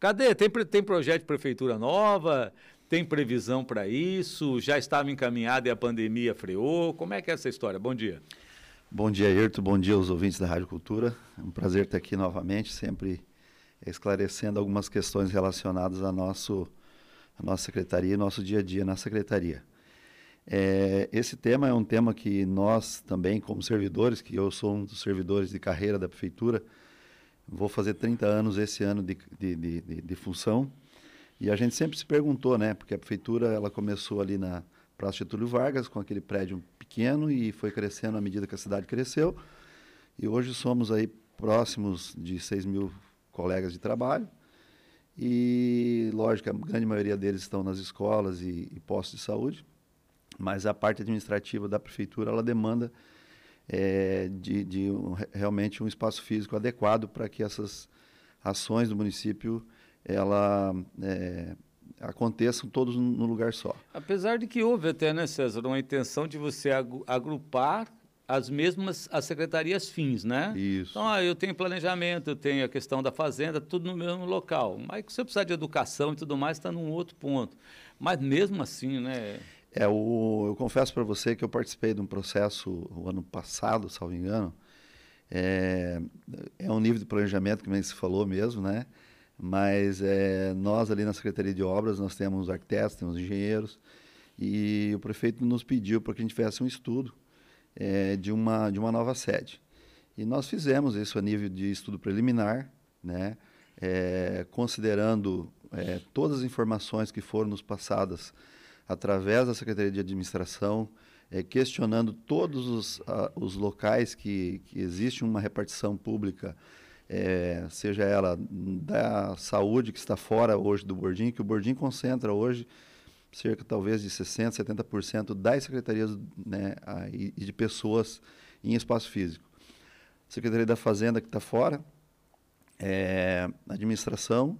Cadê? Tem, tem projeto de prefeitura nova? Tem previsão para isso? Já estava encaminhado e a pandemia freou? Como é que é essa história? Bom dia. Bom dia, Ayrton. Bom dia aos ouvintes da Rádio Cultura. É um prazer estar aqui novamente, sempre esclarecendo algumas questões relacionadas à, nosso, à nossa secretaria e nosso dia a dia na secretaria. É, esse tema é um tema que nós também, como servidores, que eu sou um dos servidores de carreira da prefeitura, Vou fazer 30 anos esse ano de, de, de, de, função. E a gente sempre se perguntou, né? Porque a prefeitura ela começou ali na Praça Getúlio Vargas, com aquele prédio pequeno, e foi crescendo à medida que a cidade cresceu. E hoje somos aí próximos de 6 mil colegas de trabalho. E, lógico, a grande maioria deles estão nas escolas e, e postos de saúde. Mas a parte administrativa da prefeitura, ela demanda é, de, de um, realmente um espaço físico adequado para que essas ações do município ela é, aconteçam todos no lugar só. Apesar de que houve até, né, César, uma intenção de você agrupar as mesmas as secretarias fins, né? Isso. Então, ah, eu tenho planejamento, eu tenho a questão da fazenda, tudo no mesmo local. Mas você precisa de educação e tudo mais, está num outro ponto. Mas mesmo assim, né? É, o, eu confesso para você que eu participei de um processo o ano passado, salvo engano. É, é um nível de planejamento que nem se falou mesmo, né? Mas é, nós ali na Secretaria de Obras, nós temos arquitetos, temos engenheiros, e o prefeito nos pediu para que a gente fizesse um estudo é, de, uma, de uma nova sede. E nós fizemos isso a nível de estudo preliminar, né? É, considerando é, todas as informações que foram nos passadas através da Secretaria de Administração, é, questionando todos os, os locais que, que existe uma repartição pública, é, seja ela da saúde, que está fora hoje do Bordim, que o Bordim concentra hoje cerca talvez de 60%, 70% das secretarias né, e de pessoas em espaço físico. Secretaria da Fazenda, que está fora, é, administração,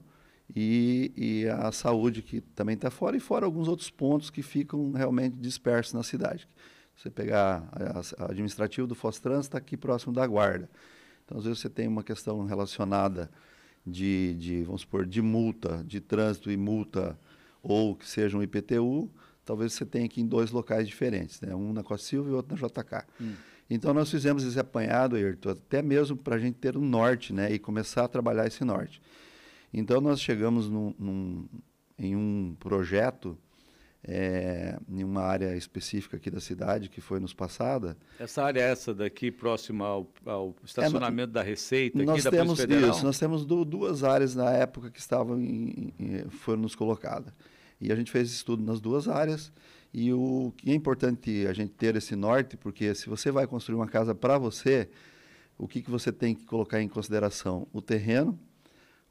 e, e a saúde que também está fora, e fora alguns outros pontos que ficam realmente dispersos na cidade. Você pegar a, a administrativo do Fostrans, está aqui próximo da guarda. Então, às vezes, você tem uma questão relacionada de, de, vamos supor, de multa, de trânsito e multa, ou que seja um IPTU, talvez você tenha aqui em dois locais diferentes, né? um na Costa Silva e outro na JK. Hum. Então, nós fizemos esse apanhado, Ayrton, até mesmo para a gente ter um norte né? e começar a trabalhar esse norte. Então nós chegamos num, num, em um projeto é, em uma área específica aqui da cidade que foi nos passada. Essa área é essa daqui próxima ao, ao estacionamento é, da Receita nós aqui temos isso, nós temos do, duas áreas na época que estavam em, em, foram nos colocadas. E a gente fez estudo nas duas áreas. E o que é importante a gente ter esse norte porque se você vai construir uma casa para você o que, que você tem que colocar em consideração? O terreno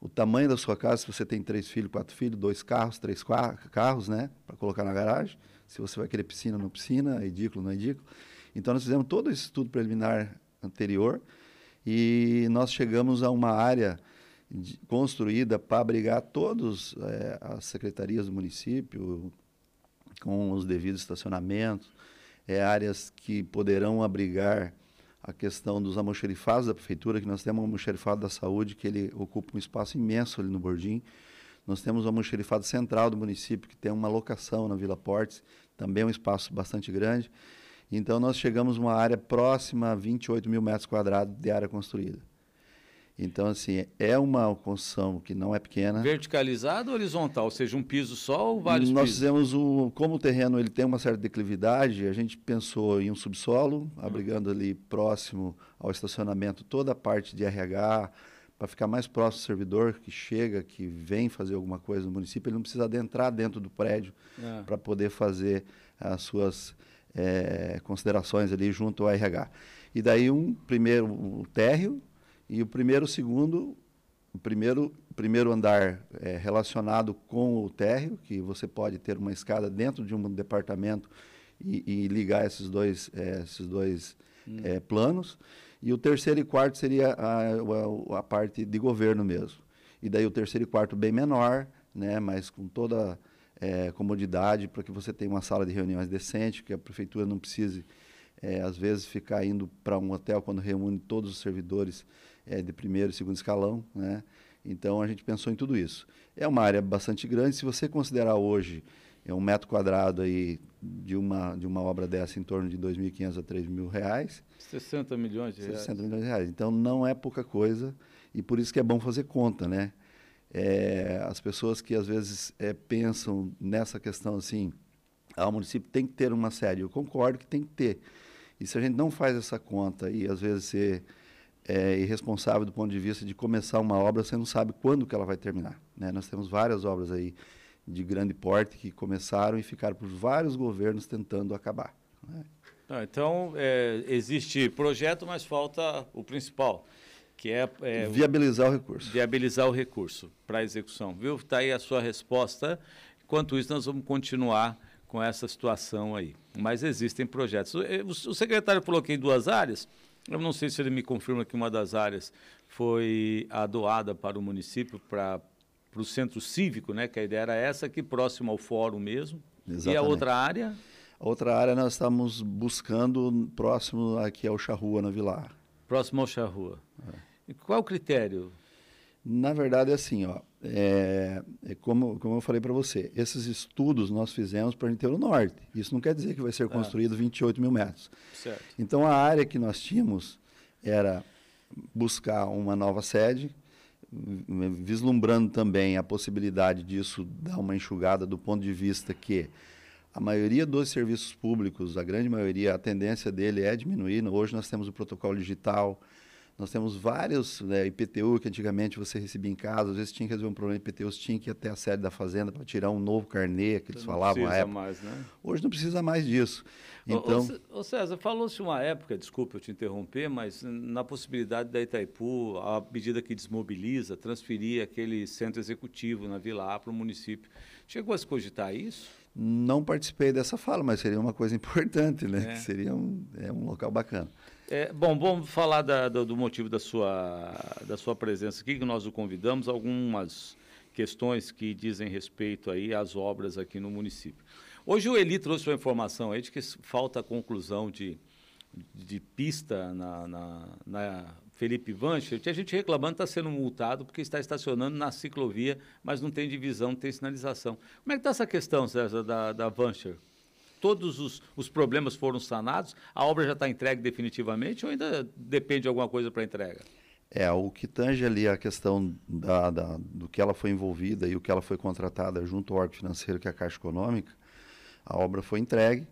o tamanho da sua casa, se você tem três filhos, quatro filhos, dois carros, três carros, né, para colocar na garagem. Se você vai querer piscina, não piscina, edículo, não edículo. Então, nós fizemos todo esse estudo preliminar anterior e nós chegamos a uma área de, construída para abrigar todas é, as secretarias do município, com os devidos estacionamentos, é, áreas que poderão abrigar a questão dos almoxerifados da prefeitura, que nós temos um almoxerifado da saúde, que ele ocupa um espaço imenso ali no Bordim. Nós temos o almoxerifado central do município, que tem uma locação na Vila Portes, também um espaço bastante grande. Então, nós chegamos a uma área próxima a 28 mil metros quadrados de área construída. Então, assim, é uma construção que não é pequena. Verticalizado ou horizontal? Ou seja, um piso só ou vários Nós pisos? fizemos, o, como o terreno ele tem uma certa declividade, a gente pensou em um subsolo, abrigando ali próximo ao estacionamento toda a parte de RH, para ficar mais próximo do servidor que chega, que vem fazer alguma coisa no município, ele não precisa adentrar dentro do prédio é. para poder fazer as suas é, considerações ali junto ao RH. E daí um primeiro um térreo, e o primeiro, o segundo, o primeiro, primeiro andar é relacionado com o térreo, que você pode ter uma escada dentro de um departamento e, e ligar esses dois, é, esses dois hum. é, planos. E o terceiro e quarto seria a, a, a, parte de governo mesmo. E daí o terceiro e quarto bem menor, né, mas com toda é, comodidade para que você tenha uma sala de reuniões decente, que a prefeitura não precise, é, às vezes, ficar indo para um hotel quando reúne todos os servidores é, de primeiro e segundo escalão, né? Então a gente pensou em tudo isso. É uma área bastante grande. Se você considerar hoje é um metro quadrado aí de uma, de uma obra dessa em torno de 2.500 a 3 mil reais. 60 milhões de reais. 60 milhões de reais. Então não é pouca coisa e por isso que é bom fazer conta, né? É, as pessoas que às vezes é, pensam nessa questão assim, ah, o município tem que ter uma sede. Eu concordo que tem que ter. E se a gente não faz essa conta e às vezes ser é, irresponsável do ponto de vista de começar uma obra, você não sabe quando que ela vai terminar. Né? Nós temos várias obras aí de grande porte que começaram e ficaram por vários governos tentando acabar. Né? Ah, então, é, existe projeto, mas falta o principal, que é, é viabilizar o recurso. Viabilizar o recurso para execução. Viu? Está aí a sua resposta. Enquanto isso, nós vamos continuar com essa situação aí. Mas existem projetos. O, o secretário falou que em duas áreas. Eu não sei se ele me confirma que uma das áreas foi a doada para o município para para o centro cívico, né? Que a ideia era essa, aqui próximo ao fórum mesmo. Exatamente. E a outra área? A outra área nós estamos buscando próximo aqui ao Charrua, na Vilar. Próximo ao Charrua. É. E qual o critério? Na verdade, é assim, ó, é, é como, como eu falei para você, esses estudos nós fizemos para a gente ter o norte. Isso não quer dizer que vai ser é. construído é. 28 mil metros. Certo. Então, a área que nós tínhamos era buscar uma nova sede, vislumbrando também a possibilidade disso dar uma enxugada do ponto de vista que a maioria dos serviços públicos, a grande maioria, a tendência dele é diminuir. Hoje nós temos o protocolo digital, nós temos vários né, IPTU que antigamente você recebia em casa, às vezes tinha que resolver um problema de IPTU, você tinha que ir até a sede da fazenda para tirar um novo carnê, que eles falavam à época. Mais, né? Hoje não precisa mais disso. Então... Ô, ô César, falou-se uma época, desculpa eu te interromper, mas na possibilidade da Itaipu, a medida que desmobiliza, transferir aquele centro executivo na Vila A para o município. Chegou a se cogitar isso? Não participei dessa fala, mas seria uma coisa importante, né? É. Seria um, é um local bacana. É, bom, vamos falar da, do, do, motivo da sua, da sua presença aqui, que nós o convidamos, algumas questões que dizem respeito aí às obras aqui no município. Hoje o Eli trouxe uma informação aí de que falta a conclusão de, de pista na, na, na Felipe Vancher, tinha gente reclamando está sendo multado porque está estacionando na ciclovia, mas não tem divisão, não tem sinalização. Como é que está essa questão, César, da, da Vancher? Todos os, os problemas foram sanados? A obra já está entregue definitivamente ou ainda depende de alguma coisa para entrega? É, o que tange ali a questão da, da, do que ela foi envolvida e o que ela foi contratada junto ao órgão financeiro, que é a Caixa Econômica, a obra foi entregue.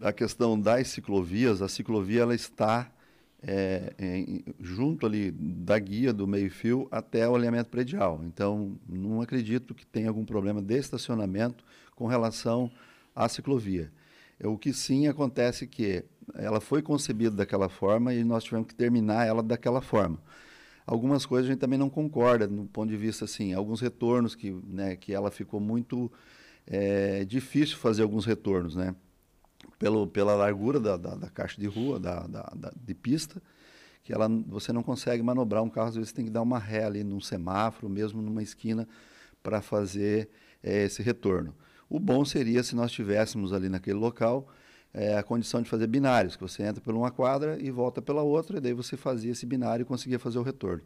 A questão das ciclovias, a ciclovia ela está é, em, junto ali da guia do meio-fio até o alinhamento predial. Então, não acredito que tenha algum problema de estacionamento com relação a ciclovia. É, o que sim acontece que ela foi concebida daquela forma e nós tivemos que terminar ela daquela forma. Algumas coisas a gente também não concorda, no ponto de vista assim, alguns retornos que, né, que ela ficou muito é, difícil fazer alguns retornos, né? Pelo, pela largura da, da, da caixa de rua, da, da, de pista, que ela, você não consegue manobrar um carro, às vezes tem que dar uma ré ali num semáforo, mesmo numa esquina, para fazer é, esse retorno. O bom seria se nós tivéssemos ali naquele local é, a condição de fazer binários, que você entra por uma quadra e volta pela outra, e daí você fazia esse binário e conseguia fazer o retorno.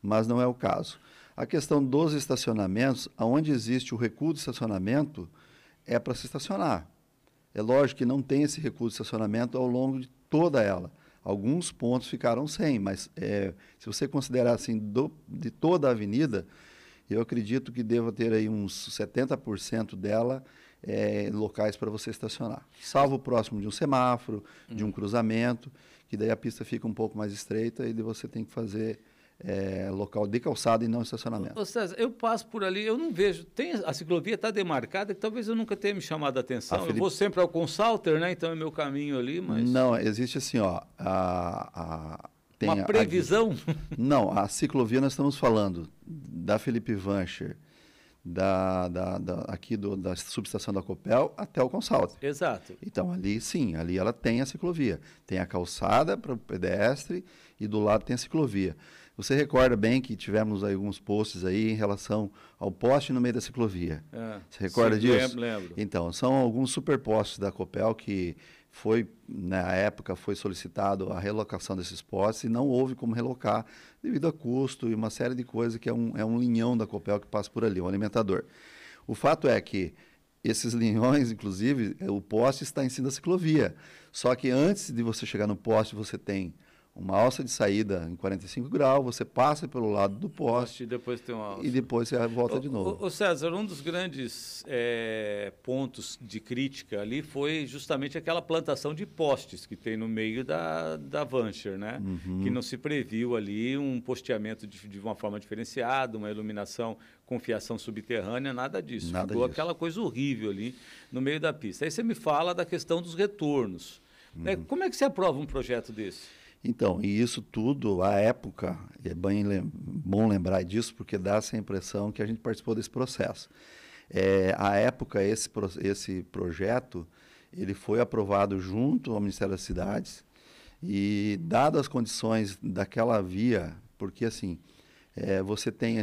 Mas não é o caso. A questão dos estacionamentos, aonde existe o recuo de estacionamento, é para se estacionar. É lógico que não tem esse recuo de estacionamento ao longo de toda ela. Alguns pontos ficaram sem, mas é, se você considerar assim do, de toda a avenida, eu acredito que deva ter aí uns 70% dela é, locais para você estacionar. Salvo próximo de um semáforo, de um hum. cruzamento, que daí a pista fica um pouco mais estreita e você tem que fazer é, local de calçada e não estacionamento. Ô, César, eu passo por ali, eu não vejo. Tem, a ciclovia está demarcada, que talvez eu nunca tenha me chamado a atenção. A Felipe... Eu vou sempre ao Consalter, né? Então é meu caminho ali, mas. Não, existe assim, ó. A, a, tem Uma previsão? A, não, a ciclovia nós estamos falando da Felipe Vancher, da, da, da, aqui do, da subestação da Copel até o Consalto. Exato. Então ali sim, ali ela tem a ciclovia. Tem a calçada para o pedestre e do lado tem a ciclovia. Você recorda bem que tivemos alguns posts aí em relação ao poste no meio da ciclovia. É, Você recorda sim, disso? Lembro, lembro. Então, são alguns superpostes da Copel que foi na época foi solicitado a relocação desses postes e não houve como relocar devido a custo e uma série de coisas que é um, é um linhão da Copel que passa por ali, um alimentador. O fato é que esses linhões, inclusive, o poste está em cima da ciclovia. Só que antes de você chegar no poste, você tem uma alça de saída em 45 graus, você passa pelo lado do poste. E depois tem uma alça. E depois você volta o, de novo. O, César, um dos grandes é, pontos de crítica ali foi justamente aquela plantação de postes que tem no meio da, da Vancher, né? Uhum. Que não se previu ali um posteamento de, de, uma forma diferenciada, uma iluminação com fiação subterrânea, nada disso. Nada Ficou disso. aquela coisa horrível ali no meio da pista. Aí você me fala da questão dos retornos. Né? Uhum. Como é que você aprova um projeto desse? Então, e isso tudo, à época, é bem bom lembrar disso, porque dá essa impressão que a gente participou desse processo. É, à época, esse, esse projeto ele foi aprovado junto ao Ministério das Cidades e, dadas as condições daquela via, porque assim, é, você tem,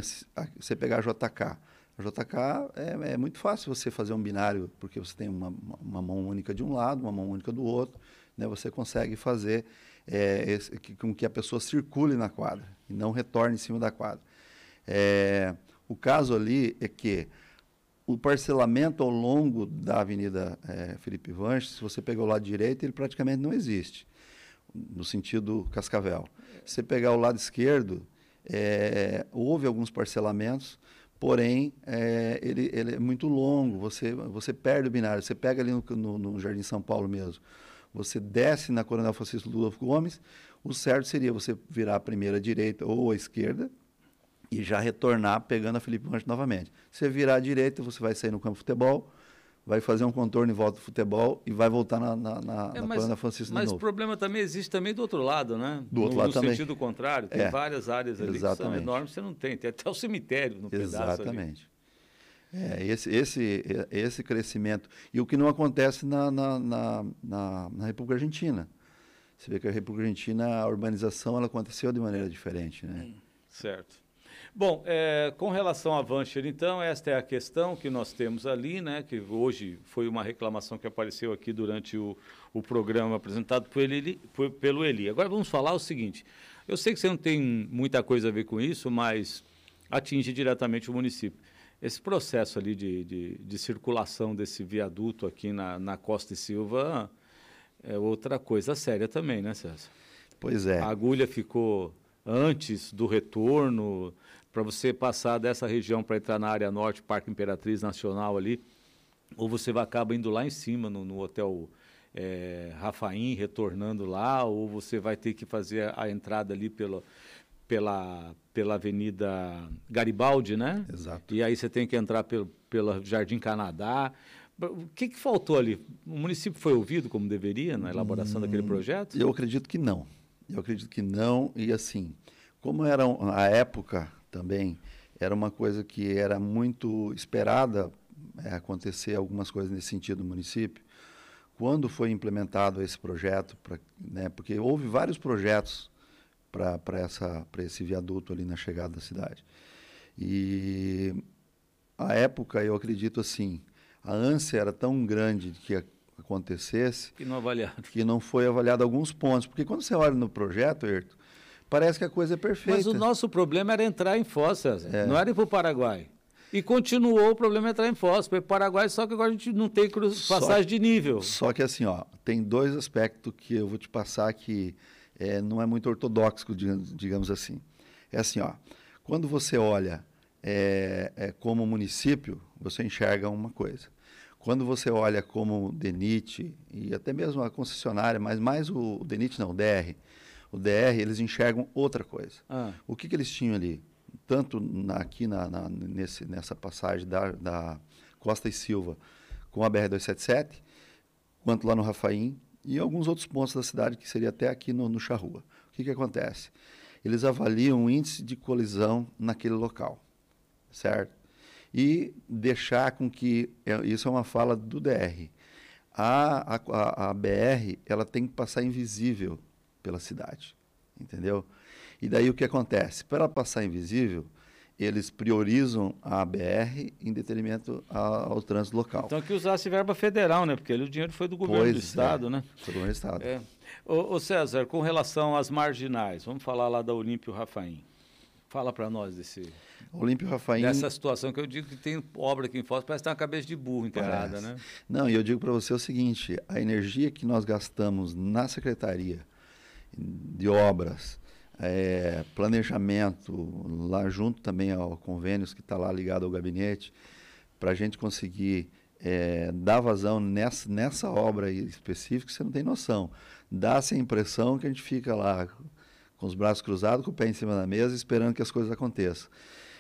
você pegar a JK, a JK é, é, muito fácil você fazer um binário, porque você tem uma, uma mão única de um lado, uma mão única do outro, né? você consegue fazer é, com que a pessoa circule na quadra e não retorne em cima da quadra. É, o caso ali é que o parcelamento ao longo da Avenida é, Felipe Vanches, se você pegar o lado direito, ele praticamente não existe, no sentido Cascavel. Se você pegar o lado esquerdo, é, houve alguns parcelamentos, porém é, ele, ele, é muito longo, você, você perde o binário. Você pega ali no, no, no Jardim São Paulo mesmo, você desce na Coronel Francisco Ludolfo Gomes, o certo seria você virar a primeira direita ou a esquerda e já retornar pegando a Felipe Rancho novamente. Você virar à direita, você vai sair no campo de futebol, vai fazer um contorno em volta do futebol e vai voltar na, na, na, é, na Coronel Francisco Mas o problema também existe também do outro lado, né? Do outro no, lado no também. No sentido contrário, tem é, várias áreas ali exatamente. que são enormes, você não tem. Tem até o cemitério no exatamente. pedaço Exatamente. É, esse, esse, esse crescimento. E o que não acontece na, na, na, na, na República Argentina. Você vê que a República Argentina, a urbanização ela aconteceu de maneira diferente. Né? Hum, certo. Bom, é, com relação à Vancher, então, esta é a questão que nós temos ali, né? Que hoje foi uma reclamação que apareceu aqui durante o, o programa apresentado por ele, por, pelo Eli. Agora vamos falar o seguinte: eu sei que você não tem muita coisa a ver com isso, mas atinge diretamente o município. Esse processo ali de, de, de circulação desse viaduto aqui na, na Costa e Silva é outra coisa séria também, né, César? Pois é. A agulha ficou antes do retorno, para você passar dessa região para entrar na área norte, Parque Imperatriz Nacional ali, ou você acaba indo lá em cima, no, no hotel é, Rafaim, retornando lá, ou você vai ter que fazer a entrada ali pelo, pela, pela Avenida Garibaldi, né? Exato. E aí você tem que entrar pelo, pela Jardim Canadá. O que, que faltou ali? O município foi ouvido como deveria na elaboração hum, daquele projeto? Eu acredito que não. Eu acredito que não. E assim, como era a época também, era uma coisa que era muito esperada é, acontecer algumas coisas nesse sentido no município. Quando foi implementado esse projeto, pra, né, porque houve vários projetos para esse viaduto ali na chegada da cidade. E a época, eu acredito assim, a ânsia era tão grande de que acontecesse que não avaliaram. que não foi avaliado alguns pontos. Porque quando você olha no projeto, Herto, parece que a coisa é perfeita. Mas o nosso problema era entrar em Foz, César. É. Não era ir para o Paraguai. E continuou o problema entrar em Foz. Foi para o Paraguai, só que agora a gente não tem passagem de nível. Só que assim, ó, tem dois aspectos que eu vou te passar que é, não é muito ortodoxo, digamos assim. É assim, ó, quando você olha é, é, como município, você enxerga uma coisa. Quando você olha como DENIT e até mesmo a concessionária, mas mais o, o DENIT não, o DR, o DR, eles enxergam outra coisa. Ah. O que, que eles tinham ali? Tanto na, aqui na, na, nesse, nessa passagem da, da Costa e Silva com a BR-277, quanto lá no Rafaim, e alguns outros pontos da cidade, que seria até aqui no, no Charrua. O que, que acontece? Eles avaliam o índice de colisão naquele local, certo? E deixar com que, é, isso é uma fala do DR, a, a, a BR ela tem que passar invisível pela cidade, entendeu? E daí o que acontece? Para ela passar invisível, eles priorizam a BR em detrimento ao, ao trânsito local. Então que usasse verba federal, né? Porque ali o dinheiro foi do governo pois do Estado, é, né? Foi do governo do Estado. É. Ô, ô, César, com relação às marginais, vamos falar lá da Olímpio Rafaim. Fala para nós desse, Olímpio Rafaim... dessa situação que eu digo que tem obra aqui em Foz, parece que tem uma cabeça de burro enterrada, né? Não, e eu digo para você o seguinte, a energia que nós gastamos na Secretaria de Obras, é, planejamento, lá junto também ao convênios que está lá ligado ao gabinete, para a gente conseguir é, dar vazão nessa, nessa obra específica, você não tem noção. Dá-se a impressão que a gente fica lá com os braços cruzados, com o pé em cima da mesa, esperando que as coisas aconteçam.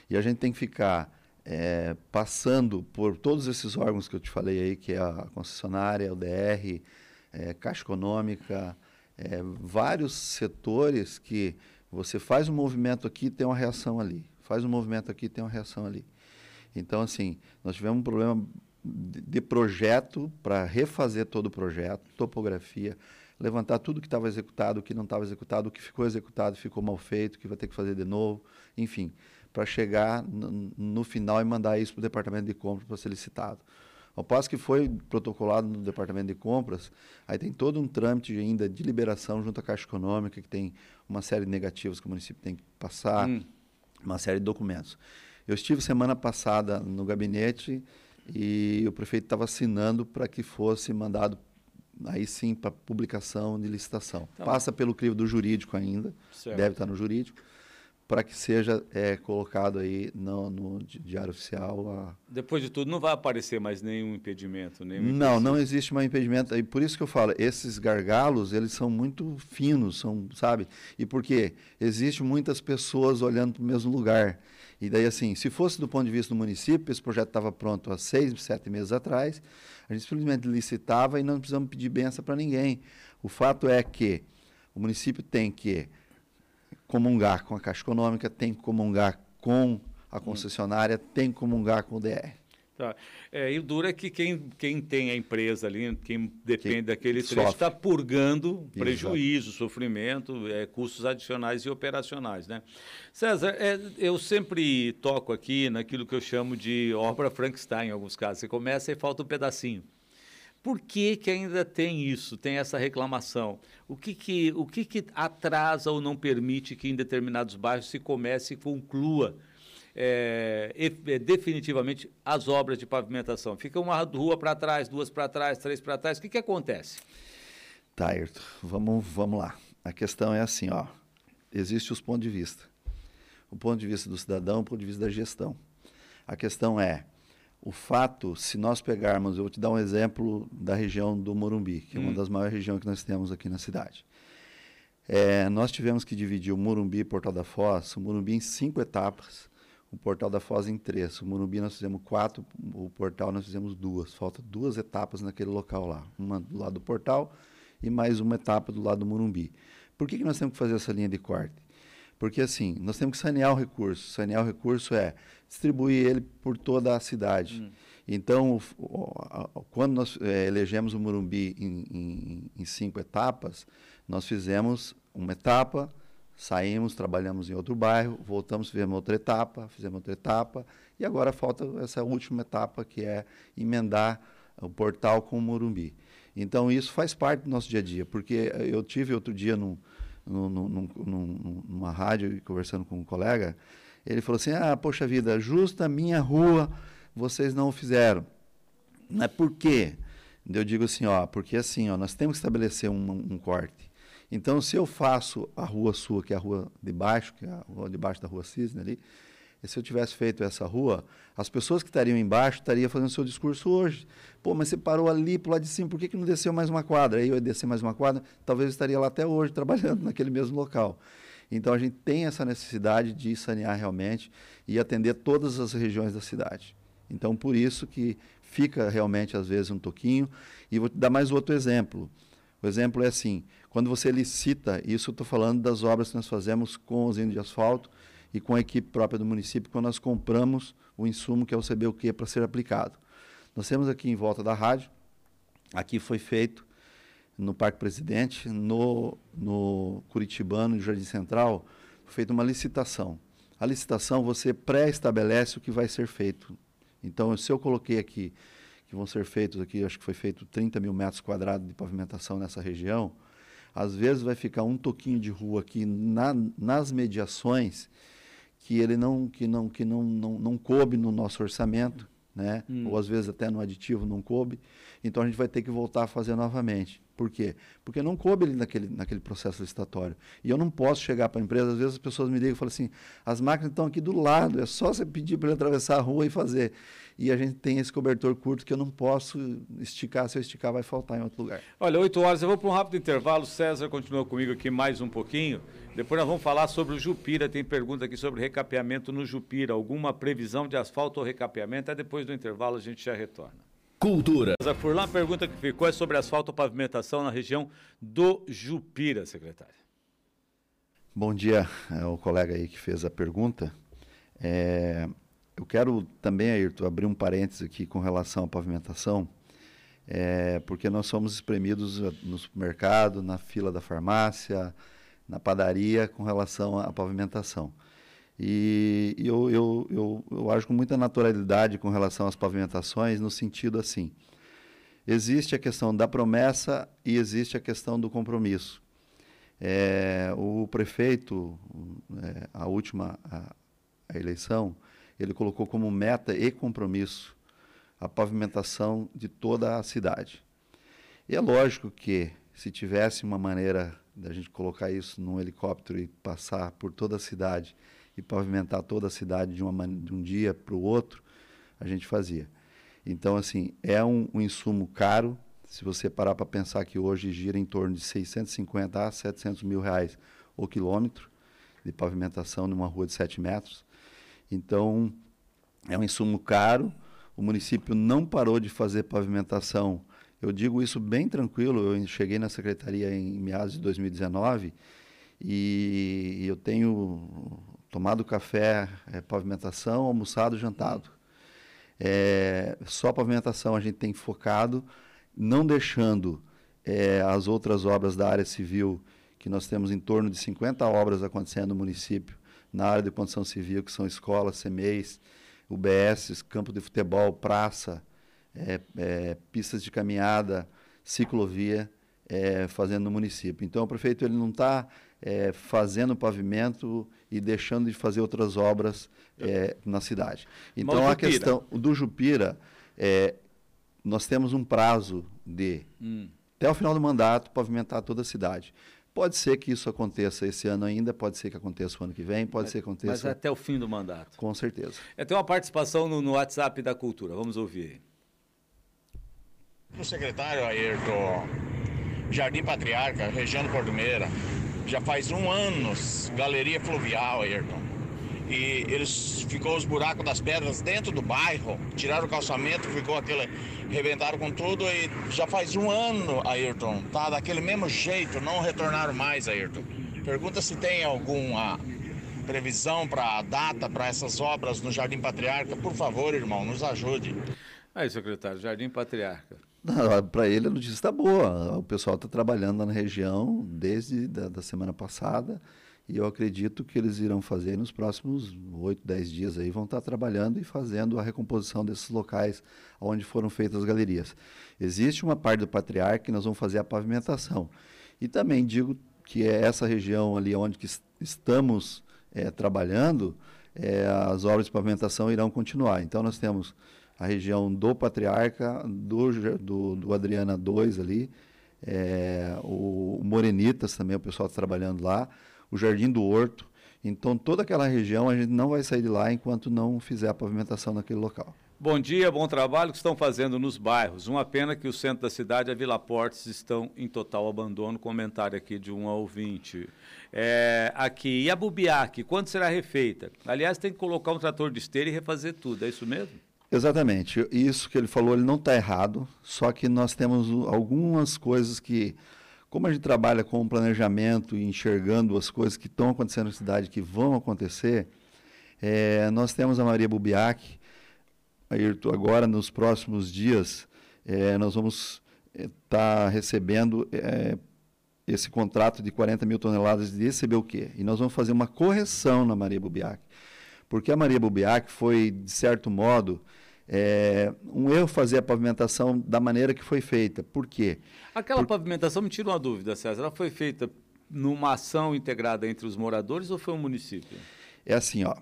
E a gente tem que ficar é, passando por todos esses órgãos que eu te falei aí, que é a concessionária, o DR, é, Caixa Econômica, é, vários setores que você faz um movimento aqui tem uma reação ali, faz um movimento aqui tem uma reação ali. Então, assim, nós tivemos um problema de, projeto para refazer todo o projeto, topografia, levantar tudo que estava executado, o que não estava executado, o que ficou executado ficou mal feito, o que vai ter que fazer de novo, enfim, para chegar no, no, final e mandar isso para o departamento de compras para ser licitado. Ao passo que foi protocolado no departamento de compras, aí tem todo um trâmite ainda de liberação junto à Caixa Econômica, que tem uma série de negativos que o município tem que passar, hum. uma série de documentos. Eu estive semana passada no gabinete e o prefeito estava assinando para que fosse mandado aí sim para publicação de licitação. Tá Passa pelo crivo do jurídico ainda, certo. deve estar no jurídico, para que seja é, colocado aí no, no, diário oficial. A... Depois de tudo, não vai aparecer mais nenhum impedimento? Nenhum não, não existe mais impedimento. E por isso que eu falo, esses gargalos, eles são muito finos, são, sabe? E porque existe muitas pessoas olhando para o mesmo lugar. E daí, assim, se fosse do ponto de vista do município, esse projeto estava pronto há seis, sete meses atrás, a gente simplesmente licitava e não precisamos pedir benção para ninguém. O fato é que o município tem que comungar com a Caixa Econômica, tem que comungar com a concessionária, tem que comungar com o DR. Tá. É, e o duro é que quem, quem tem a empresa ali, quem depende quem daquele trecho, está purgando Exato. prejuízo, sofrimento, é, custos adicionais e operacionais. Né? César, é, eu sempre toco aqui naquilo que eu chamo de obra Frankenstein, em alguns casos. Você começa e falta um pedacinho. Por que, que ainda tem isso, tem essa reclamação? O que, que, o que, que atrasa ou não permite que em determinados bairros se comece e conclua é, definitivamente as obras de pavimentação? Fica uma rua para trás, duas para trás, três para trás. O que, que acontece? Tá, Ayrton, vamos, vamos lá. A questão é assim, ó. Existem os pontos de vista. O ponto de vista do cidadão, o ponto de vista da gestão. A questão é, o fato, se nós pegarmos, eu vou te dar um exemplo da região do Morumbi, que hum. é uma hum. das maiores regiões que nós temos aqui na cidade. É, nós tivemos que dividir o Morumbi e Portal da Foz, o Morumbi em cinco etapas, o Portal da Foz em três. O Morumbi nós fizemos quatro, o Portal nós fizemos duas. Falta duas etapas naquele local lá. Uma do lado do Portal e mais uma etapa do lado do Morumbi. Por que, que nós temos que fazer essa linha de corte? Porque assim, nós temos que sanear o recurso. Sanear o recurso é distribuir ele por toda a cidade. Hum. Então, quando nós é, elegemos o Morumbi em, em, em cinco etapas, nós fizemos uma etapa, Saímos, trabalhamos em outro bairro, voltamos, fizemos outra etapa, fizemos outra etapa, e agora falta essa última etapa, que é emendar o portal com o Morumbi. Então, isso faz parte do nosso dia a dia, porque eu tive outro dia num, num, num, numa rádio, conversando com um colega, ele falou assim, ah, poxa vida, justa minha rua, vocês não o fizeram. É por quê? Eu digo assim, ó, porque assim, ó, nós temos que estabelecer um, um corte. Então, se eu faço a rua sua, que é a rua de baixo, que é a rua de baixo da rua Cisne ali, se eu tivesse feito essa rua, as pessoas que estariam embaixo estariam fazendo seu discurso hoje. Pô, mas você parou ali para lado de cima, por que, que não desceu mais uma quadra? Aí eu ia descer mais uma quadra, talvez eu estaria lá até hoje, trabalhando naquele mesmo local. Então a gente tem essa necessidade de sanear realmente e atender todas as regiões da cidade. Então por isso que fica realmente às vezes um toquinho. E vou te dar mais outro exemplo. O exemplo é assim: quando você licita, isso estou falando das obras que nós fazemos com índios de asfalto e com a equipe própria do município, quando nós compramos o insumo que é o CBUQ para ser aplicado. Nós temos aqui em volta da rádio, aqui foi feito no Parque Presidente, no, no Curitibano, no Jardim Central, foi feita uma licitação. A licitação, você pré-estabelece o que vai ser feito. Então, se eu coloquei aqui que vão ser feitos aqui, acho que foi feito 30 mil metros quadrados de pavimentação nessa região, às vezes vai ficar um toquinho de rua aqui na, nas mediações que ele não que não que não, não, não coube no nosso orçamento, né? Hum. Ou às vezes até no aditivo não coube. Então a gente vai ter que voltar a fazer novamente. Por quê? Porque não coube ele naquele, naquele processo licitatório. E eu não posso chegar para a empresa, às vezes as pessoas me ligam e falam assim, as máquinas estão aqui do lado, é só você pedir para ele atravessar a rua e fazer. E a gente tem esse cobertor curto que eu não posso esticar, se eu esticar vai faltar em outro lugar. Olha, 8 horas, eu vou para um rápido intervalo, César continua comigo aqui mais um pouquinho, depois nós vamos falar sobre o Jupira, tem pergunta aqui sobre recapeamento no Jupira, alguma previsão de asfalto ou recapeamento, até depois do intervalo a gente já retorna. Cultura. Por lá, a pergunta que ficou é sobre asfalto ou pavimentação na região do Jupira, secretário. Bom dia ao colega aí que fez a pergunta. É, eu quero também, Ayrton, abrir um parênteses aqui com relação à pavimentação, é, porque nós somos espremidos no supermercado, na fila da farmácia, na padaria com relação à pavimentação. E eu, eu, eu, eu acho com muita naturalidade com relação às pavimentações, no sentido assim: existe a questão da promessa e existe a questão do compromisso. É, o prefeito, é, a última a, a eleição, ele colocou como meta e compromisso a pavimentação de toda a cidade. E é lógico que, se tivesse uma maneira da gente colocar isso num helicóptero e passar por toda a cidade e pavimentar toda a cidade de, uma, de um dia para o outro, a gente fazia. Então, assim, é um, um insumo caro. Se você parar para pensar que hoje gira em torno de 650 a 700 mil reais o quilômetro de pavimentação numa rua de 7 metros. Então, é um insumo caro. O município não parou de fazer pavimentação. Eu digo isso bem tranquilo. Eu cheguei na secretaria em meados de 2019 e eu tenho tomado café, é, pavimentação, almoçado, jantado. É, só pavimentação a gente tem focado, não deixando é, as outras obras da área civil, que nós temos em torno de 50 obras acontecendo no município, na área de construção civil, que são escolas, CMEs, UBS, campo de futebol, praça, é, é, pistas de caminhada, ciclovia, é, fazendo no município. Então, o prefeito ele não está é, fazendo pavimento e deixando de fazer outras obras é, na cidade. Então, a questão do Jupira, é, nós temos um prazo de, hum. até o final do mandato, pavimentar toda a cidade. Pode ser que isso aconteça esse ano ainda, pode ser que aconteça o ano que vem, pode mas, ser que aconteça. Mas até o fim do mandato. Com certeza. É, tem uma participação no, no WhatsApp da Cultura, vamos ouvir. O secretário Ayrton Jardim Patriarca, região do Porto Meira, já faz um ano, galeria fluvial, Ayrton. E eles ficou os buracos das pedras dentro do bairro, tiraram o calçamento, ficou aquele. rebentaram com tudo e já faz um ano, Ayrton. Tá daquele mesmo jeito, não retornaram mais, Ayrton. Pergunta se tem alguma previsão para data para essas obras no Jardim Patriarca. Por favor, irmão, nos ajude. Aí, secretário, Jardim Patriarca. Para ele a notícia está boa. O pessoal está trabalhando na região desde da, da, semana passada e eu acredito que eles irão fazer nos próximos 8, 10 dias aí, vão estar tá trabalhando e fazendo a recomposição desses locais onde foram feitas as galerias. Existe uma parte do Patriarca que nós vamos fazer a pavimentação. E também digo que é essa região ali onde estamos é, trabalhando, é, as obras de pavimentação irão continuar. Então nós temos a região do Patriarca, do, do, do Adriana 2 ali, é, o Morenitas também, o pessoal está trabalhando lá, o Jardim do Horto. Então, toda aquela região a gente não vai sair de lá enquanto não fizer a pavimentação naquele local. Bom dia, bom trabalho que estão fazendo nos bairros. Uma pena que o centro da cidade e a Vila Portes estão em total abandono. Comentário aqui de um ouvinte. É, aqui, e a Bubiaque, quando será refeita? Aliás, tem que colocar um trator de esteira e refazer tudo, é isso mesmo? Exatamente. Isso que ele falou, ele não está errado, só que nós temos algumas coisas que, como a gente trabalha com o planejamento e enxergando as coisas que estão acontecendo na cidade, que vão acontecer, é, nós temos a Maria Bubiac, agora nos próximos dias, é, nós vamos estar é, tá recebendo é, esse contrato de 40 mil toneladas de quê? E nós vamos fazer uma correção na Maria Bubiac. Porque a Maria Bubiac foi, de certo modo, é, um erro fazer a pavimentação da maneira que foi feita. Por quê? Aquela Por... pavimentação, me tira uma dúvida, César, ela foi feita numa ação integrada entre os moradores ou foi um município? É assim, ó.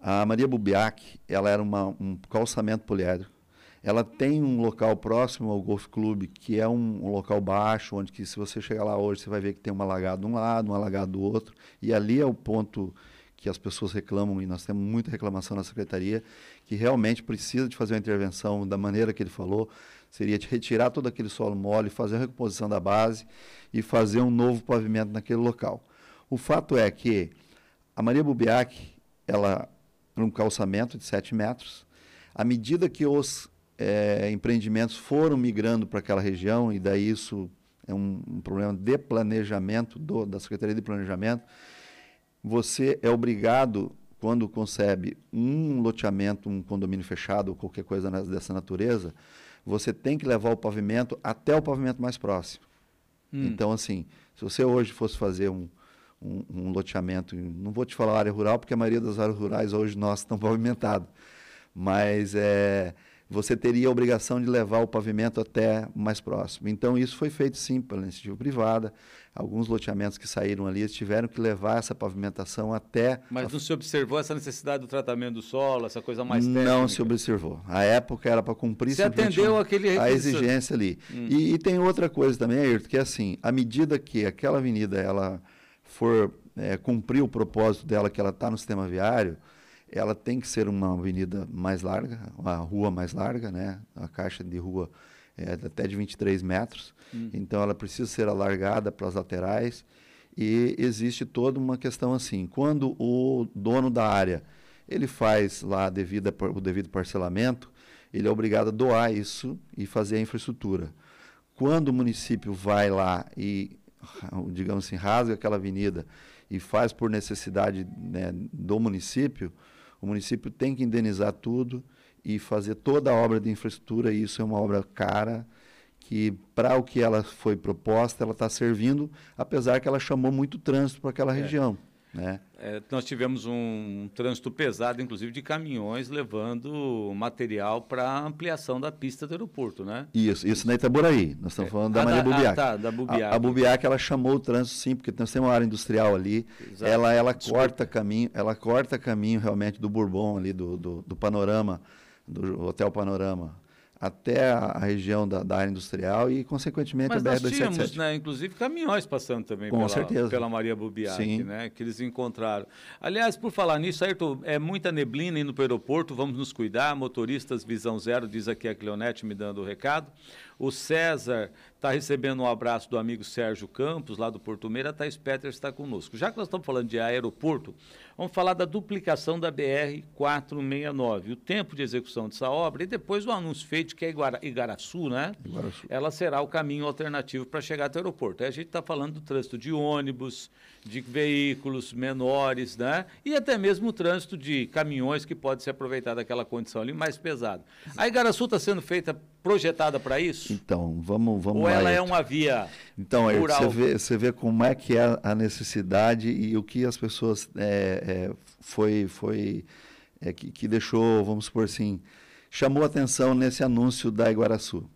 A Maria Bubiac, ela era uma, um calçamento poliédrico. Ela tem um local próximo ao Golf Club, que é um, um, local baixo, onde que se você chegar lá hoje, você vai ver que tem uma alagado de um lado, um alagado do outro. E ali é o ponto que as pessoas reclamam, e nós temos muita reclamação na secretaria, que realmente precisa de fazer uma intervenção da maneira que ele falou, seria de retirar todo aquele solo mole, fazer a recomposição da base e fazer um novo pavimento naquele local. O fato é que a Maria Bubiac, ela um calçamento de 7 metros, à medida que os é, empreendimentos foram migrando para aquela região, e daí isso é um, um problema de planejamento do, da Secretaria de Planejamento, você é obrigado, quando concebe um loteamento, um condomínio fechado ou qualquer coisa dessa natureza, você tem que levar o pavimento até o pavimento mais próximo. Hum. Então, assim, se você hoje fosse fazer um, um, um, loteamento, não vou te falar área rural, porque a maioria das áreas rurais hoje nós estão pavimentadas, mas é, você teria a obrigação de levar o pavimento até mais próximo. Então, isso foi feito sim pela iniciativa privada. Alguns loteamentos que saíram ali, tiveram que levar essa pavimentação até. Mas não se observou essa necessidade do tratamento do solo, essa coisa mais técnica? Não se observou. A época era para cumprir se atendeu aquele a exigência ali. Hum. E, e, tem outra coisa também, Ayrton, que é assim: à medida que aquela avenida ela for é, cumprir o propósito dela, que ela está no sistema viário ela tem que ser uma avenida mais larga, uma rua mais larga, né? A caixa de rua é até de 23 metros, hum. então ela precisa ser alargada para as laterais e existe toda uma questão assim, quando o dono da área ele faz lá devido o devido parcelamento, ele é obrigado a doar isso e fazer a infraestrutura. Quando o município vai lá e, digamos assim, rasga aquela avenida e faz por necessidade né, do município, o município tem que indenizar tudo e fazer toda a obra de infraestrutura, e isso é uma obra cara, que para o que ela foi proposta, ela está servindo, apesar que ela chamou muito trânsito para aquela é. região. Né? É, nós tivemos um, trânsito pesado, inclusive de caminhões levando material para ampliação da pista do aeroporto, né? Isso, isso na Itaboraí. Nós estamos é. falando da ah, Maria da, Bubiac. Ah, tá, da Bubiac. A, a Bubiac ela chamou o trânsito sim, porque nós temos uma área industrial ali. Exato. Ela, ela corta caminho, ela corta caminho realmente do Bourbon ali do, do, do Panorama, do Hotel Panorama até a região da, da área industrial e, consequentemente, Mas a BR-277. Nós tínhamos, né, inclusive, caminhões passando também Com pela, certeza. pela Maria Bubiac, né, que eles encontraram. Aliás, por falar nisso, Ayrton, é muita neblina indo para o aeroporto, vamos nos cuidar, motoristas visão zero, diz aqui a Cleonete me dando o recado. O César está recebendo um abraço do amigo Sérgio Campos, lá do Porto Meira. A Thais Peters está conosco. Já que nós estamos falando de aeroporto, vamos falar da duplicação da BR-469. O tempo de execução dessa obra e depois o anúncio feito que é Iguara, Igaraçu, né? Igaraçu. Ela será o caminho alternativo para chegar até o aeroporto. Aí a gente está falando do trânsito de ônibus, de veículos menores, né? E até mesmo o trânsito de caminhões que pode ser aproveitado daquela condição ali mais pesada. A Igaraçu está sendo feita, projetada para isso? isso? Então, vamos, vamos Ou lá. ela é uma via Então, rural? Você, vê, você vê como é que é a necessidade e o que as pessoas é, é, foi, foi é, que, que deixou, vamos supor assim, chamou atenção nesse anúncio da Iguaraçu.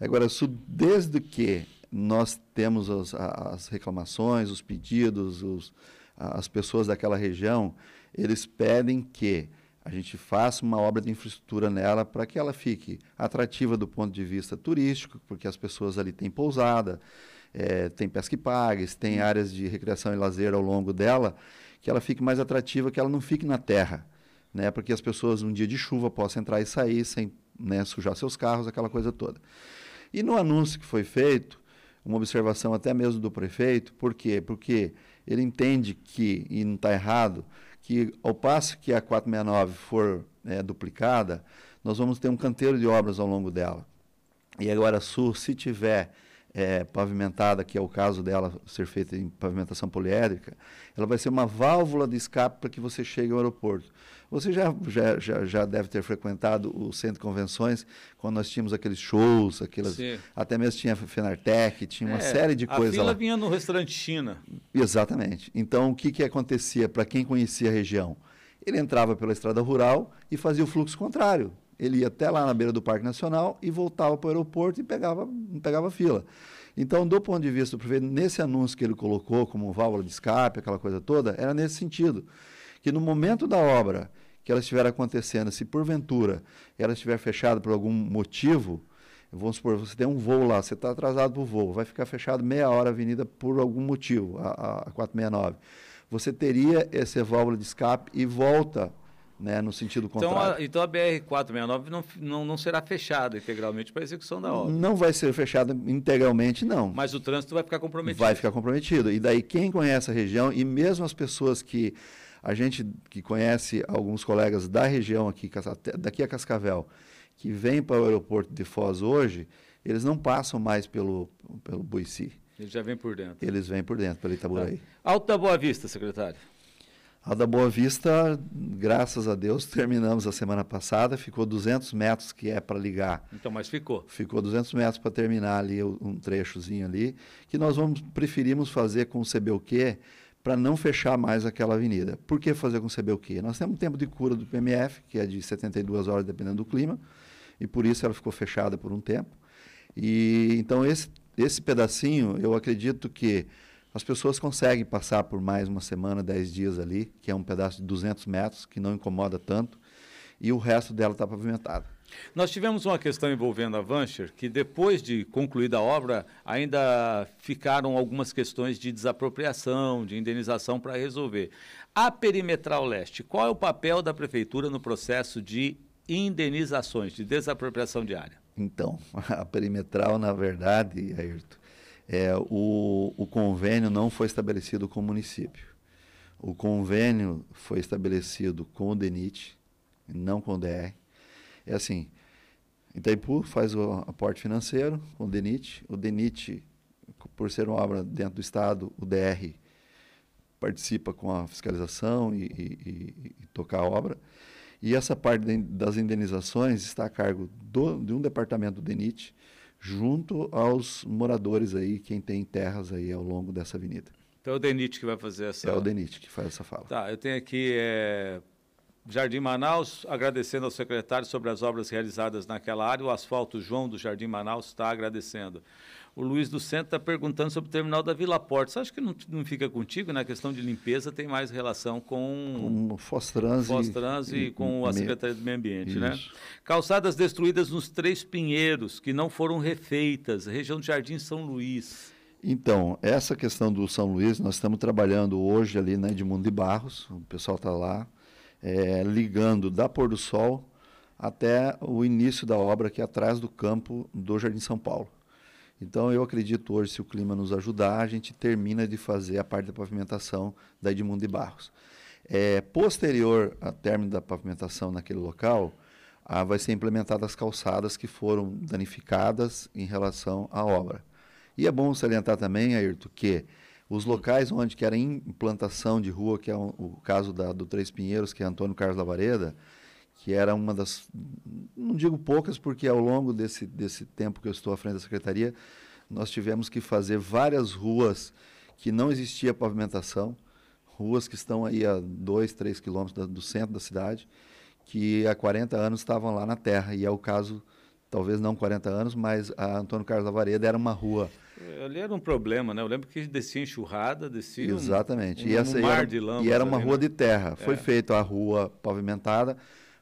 A Iguaraçu, desde que nós temos as, as reclamações, os pedidos, os, as pessoas daquela região, eles pedem que a gente faça uma obra de infraestrutura nela para que ela fique atrativa do ponto de vista turístico, porque as pessoas ali têm pousada, é, tem pesca e pagues, tem áreas de recreação e lazer ao longo dela, que ela fique mais atrativa, que ela não fique na terra, né, para que as pessoas, num dia de chuva, possam entrar e sair sem né, sujar seus carros, aquela coisa toda. E no anúncio que foi feito, uma observação até mesmo do prefeito, por quê? Porque ele entende que, e não está errado, que ao passo que a 469 for é, duplicada, nós vamos ter um canteiro de obras ao longo dela. E agora Sul, se tiver é, pavimentada, que é o caso dela ser feita em pavimentação poliédrica, ela vai ser uma válvula de escape para que você chegue ao aeroporto. Você já, já, já, já, deve ter frequentado o centro de convenções, quando nós tínhamos aqueles shows, aquelas, até mesmo tinha a Fenartec, tinha uma é, série de coisas lá. A fila vinha no restaurante China. Exatamente. Então, o que, que acontecia para quem conhecia a região? Ele entrava pela estrada rural e fazia o fluxo contrário. Ele ia até lá na beira do Parque Nacional e voltava para o aeroporto e pegava, pegava fila. Então, do ponto de vista do prefeito, nesse anúncio que ele colocou como válvula de escape, aquela coisa toda, era nesse sentido. Que no momento da obra que ela estiver acontecendo, se porventura ela estiver fechada por algum motivo, vamos supor, você tem um voo lá, você está atrasado para o voo, vai ficar fechado meia hora a avenida por algum motivo, a, a 469. Você teria essa válvula de escape e volta né, no sentido contrário. Então a, então a BR-469 não, não, não será fechada integralmente para a execução da obra? Não vai ser fechada integralmente, não. Mas o trânsito vai ficar comprometido? Vai ficar comprometido. E daí quem conhece a região, e mesmo as pessoas que, a gente que conhece alguns colegas da região aqui, daqui a Cascavel, que vêm para o aeroporto de Foz hoje, eles não passam mais pelo, pelo Buici. Eles já vêm por dentro. Eles vêm por dentro, pelo Itaburaí. Tá. Alto da Boa Vista, secretário. A da Boa Vista, graças a Deus, terminamos a semana passada. Ficou 200 metros que é para ligar. Então, mas ficou. Ficou 200 metros para terminar ali um trechozinho ali, que nós vamos preferimos fazer com o CBUQ para não fechar mais aquela avenida. Por que fazer com o CBUQ? Nós temos um tempo de cura do PMF, que é de 72 horas dependendo do clima, e por isso ela ficou fechada por um tempo. E então esse esse pedacinho, eu acredito que as pessoas conseguem passar por mais uma semana, dez dias ali, que é um pedaço de 200 metros, que não incomoda tanto, e o resto dela está pavimentado. Nós tivemos uma questão envolvendo a Vancher, que depois de concluída a obra, ainda ficaram algumas questões de desapropriação, de indenização para resolver. A Perimetral Leste, qual é o papel da Prefeitura no processo de indenizações, de desapropriação de área? Então, a Perimetral, na verdade, Ayrton, é, o, o convênio não foi estabelecido com o município. O convênio foi estabelecido com o DENIT, não com o DR. É assim, Itaipu faz o aporte financeiro com o DENIT. O DENIT, por ser uma obra dentro do Estado, o DR participa com a fiscalização e, e, e tocar a obra. E essa parte das indenizações está a cargo do, de um departamento do DENIT, junto aos moradores aí, quem tem terras aí ao longo dessa avenida. Então é o DENIT que vai fazer essa... É o DENIT que faz essa fala. Tá, eu tenho aqui é, Jardim Manaus, agradecendo ao secretário sobre as obras realizadas naquela área. O asfalto João do Jardim Manaus está agradecendo. O Luiz do Centro está perguntando sobre o terminal da Vila Porta. Você acha que não, não fica contigo? Na né? questão de limpeza tem mais relação com... Com Fostrans, Fostrans e, e, com a Secretaria do Meio Ambiente, né? Isso. né? Calçadas destruídas nos Três Pinheiros, que não foram refeitas. Região do Jardim São Luís. Então, essa questão do São Luís, nós estamos trabalhando hoje ali na né, Edmundo de Barros. O pessoal está lá é, ligando da Pôr do Sol até o início da obra que é atrás do campo do Jardim São Paulo. Então eu acredito hoje, se o clima nos ajudar, a gente termina de fazer a parte da pavimentação da Edmundo de Barros. É, posterior ao término da pavimentação naquele local, ah, vai ser implementadas as calçadas que foram danificadas em relação à obra. E é bom salientar também, Ayrton, que os locais onde que era implantação de rua, que é o, o caso da, do Três Pinheiros, que é Antônio Carlos Lavareda, que era uma das, não digo poucas, porque ao longo desse, desse tempo que eu estou à frente da secretaria, nós tivemos que fazer várias ruas que não existia pavimentação, ruas que estão aí a 2, 3 quilômetros do centro da cidade, que há 40 anos estavam lá na terra, e é o caso, talvez não 40 anos, mas a Antônio Carlos Lavareda era uma rua Ali era um problema, né? Eu lembro que descia enxurrada, descia Exatamente. Um, e, essa, um mar era, de lama. E era uma ali, rua né? de terra. Foi é. feita a rua pavimentada,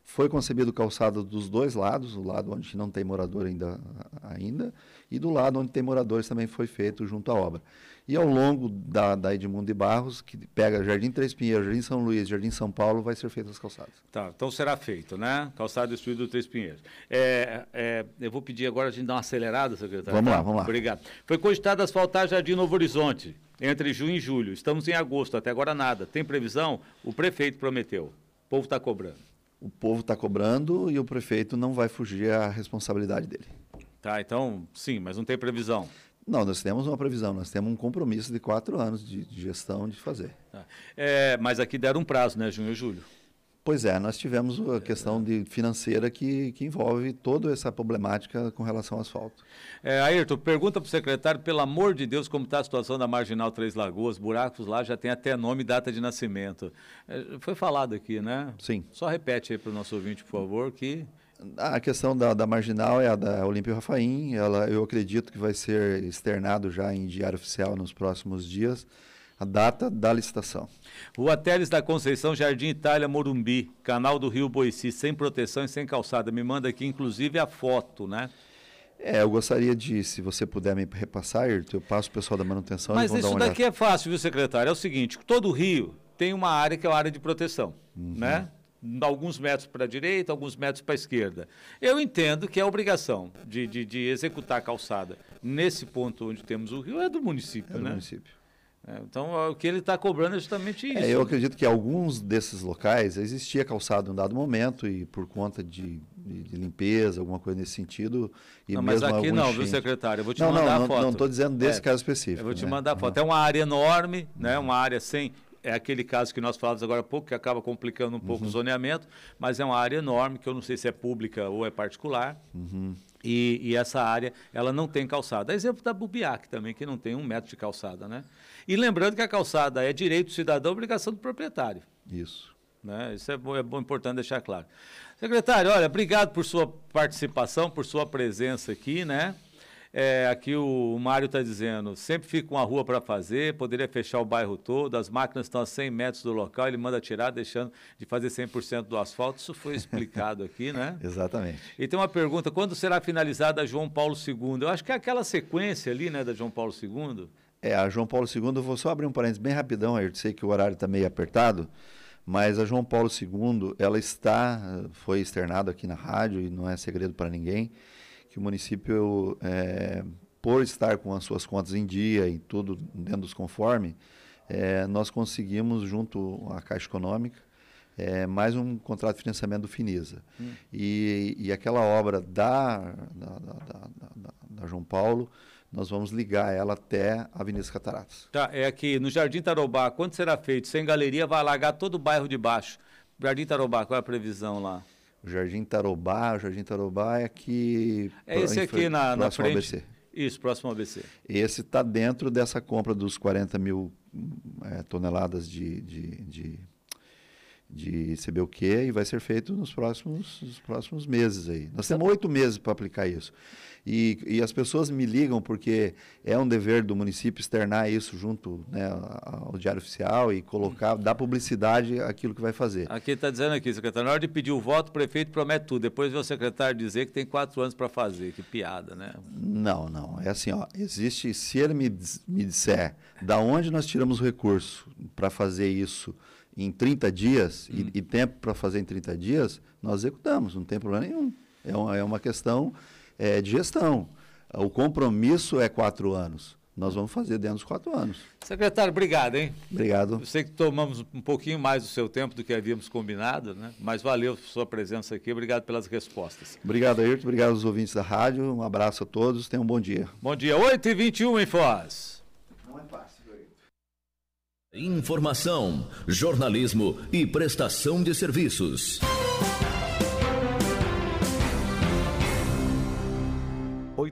foi concebido calçado dos dois lados, o lado onde não tem morador ainda, ainda e do lado onde tem moradores também foi feito junto à obra. E ao longo da, da Edmundo de Barros, que pega Jardim Três Pinheiros, Jardim São Luís, Jardim São Paulo, vai ser feitas as calçadas. Tá, então será feito, né? Calçado destruído do Três Pinheiros. É, é, eu vou pedir agora a gente dar uma acelerada, secretário. Vamos lá, vamos lá. Obrigado. Foi cogitado asfaltar Jardim Novo Horizonte entre junho e julho. Estamos em agosto, até agora nada. Tem previsão? O prefeito prometeu. O povo está cobrando. O povo está cobrando e o prefeito não vai fugir à responsabilidade dele. Tá, então, sim, mas não tem previsão. Não, nós temos uma previsão, nós temos um compromisso de quatro anos de, de gestão de fazer. Tá. É, mas aqui deram um prazo, né, junho e julho? Pois é, nós tivemos a questão de financeira que, que envolve toda essa problemática com relação ao asfalto. É, Ayrton, pergunta para o secretário, pelo amor de Deus, como está a situação da Marginal Três Lagoas, buracos lá já tem até nome e data de nascimento. É, foi falado aqui, né? Sim. Só repete aí para o nosso ouvinte, por favor, que... A questão da, da marginal é a da Olímpio Rafaim, ela, eu acredito que vai ser externado já em diário oficial nos próximos dias a data da licitação. Rua Teles da Conceição, Jardim Itália, Morumbi, canal do Rio Boici, sem proteção e sem calçada. Me manda aqui, inclusive, a foto, né? É, eu gostaria de, se você puder me repassar, eu passo o pessoal da manutenção Mas isso daqui é fácil, viu, secretário? É o seguinte, todo o Rio tem uma área que é a área de proteção, uhum. né? Alguns metros para a direita, alguns metros para a esquerda. Eu entendo que a obrigação de, de, de, executar a calçada nesse ponto onde temos o rio é do município, é do né? município. É, então, o que ele está cobrando é justamente isso. É, eu acredito que alguns desses locais existia calçado em um dado momento e por conta de, de, limpeza, alguma coisa nesse sentido. E não, mas aqui não, viu, secretário? Eu vou te não, mandar não, a foto. Não, estou dizendo desse é, caso específico. Eu vou te né? mandar a foto. Uhum. É uma área enorme, né? uma área sem é aquele caso que nós falamos agora há pouco, que acaba complicando um pouco uhum. o zoneamento, mas é uma área enorme, que eu não sei se é pública ou é particular. Uhum. E, e, essa área, ela não tem calçada. Exemplo da Bubiac também, que não tem um metro de calçada, né? E lembrando que a calçada é direito do cidadão, obrigação do proprietário. Isso. Né? Isso é, bom, é bom, importante deixar claro. Secretário, olha, obrigado por sua participação, por sua presença aqui, né? É, aqui o, Mário está dizendo, sempre fica uma rua para fazer, poderia fechar o bairro todo, as máquinas estão a 100 metros do local, ele manda tirar, deixando de fazer 100% do asfalto. Isso foi explicado aqui, né? Exatamente. E tem uma pergunta, quando será finalizada a João Paulo II? Eu acho que é aquela sequência ali, né, da João Paulo II. É, a João Paulo II, eu vou só abrir um parênteses bem rapidão, eu sei que o horário está meio apertado, mas a João Paulo II, ela está, foi externado aqui na rádio e não é segredo para ninguém, que o município, é, por estar com as suas contas em dia e tudo dentro dos conformes, é, nós conseguimos, junto à Caixa Econômica, é, mais um contrato de financiamento do Finisa. Hum. E, e aquela obra da, da, da, da, João Paulo, nós vamos ligar ela até a Avenida Cataratas. Tá, é aqui no Jardim Tarobá, quando será feito? Sem galeria, vai alagar todo o bairro de baixo. Jardim Tarobá, qual é a previsão lá? O Jardim Tarobá, o Jardim Tarobá é aqui... É esse aqui na, na frente? ABC. Isso, próximo ao ABC. Esse está dentro dessa compra dos 40 mil é, toneladas de, de, de, de CBUQ e vai ser feito nos próximos, nos próximos meses aí. Nós temos oito meses para aplicar isso. E, e as pessoas me ligam porque é um dever do município externar isso junto né, ao Diário Oficial e colocar, dar publicidade àquilo que vai fazer. Aqui está dizendo aqui, secretário, na hora de pedir o voto, o prefeito promete tudo. Depois vê o secretário dizer que tem quatro anos para fazer. Que piada, né? Não, não. É assim, ó, existe, se ele me, me disser da onde nós tiramos o recurso para fazer isso em 30 dias hum. e, e tempo para fazer em 30 dias, nós executamos, não tem problema nenhum. É uma, é uma questão é, de gestão. O compromisso é quatro anos. Nós vamos fazer dentro dos quatro anos. Secretário, obrigado, hein? Obrigado. Eu sei que tomamos um pouquinho mais do seu tempo do que havíamos combinado, né? Mas valeu sua presença aqui. Obrigado pelas respostas. Obrigado, Ayrton. Obrigado aos ouvintes da rádio. Um abraço a todos. Tenham um bom dia. Bom dia. 8h21 em Foz. Não é fácil, Ayrton. Informação, jornalismo e prestação de serviços.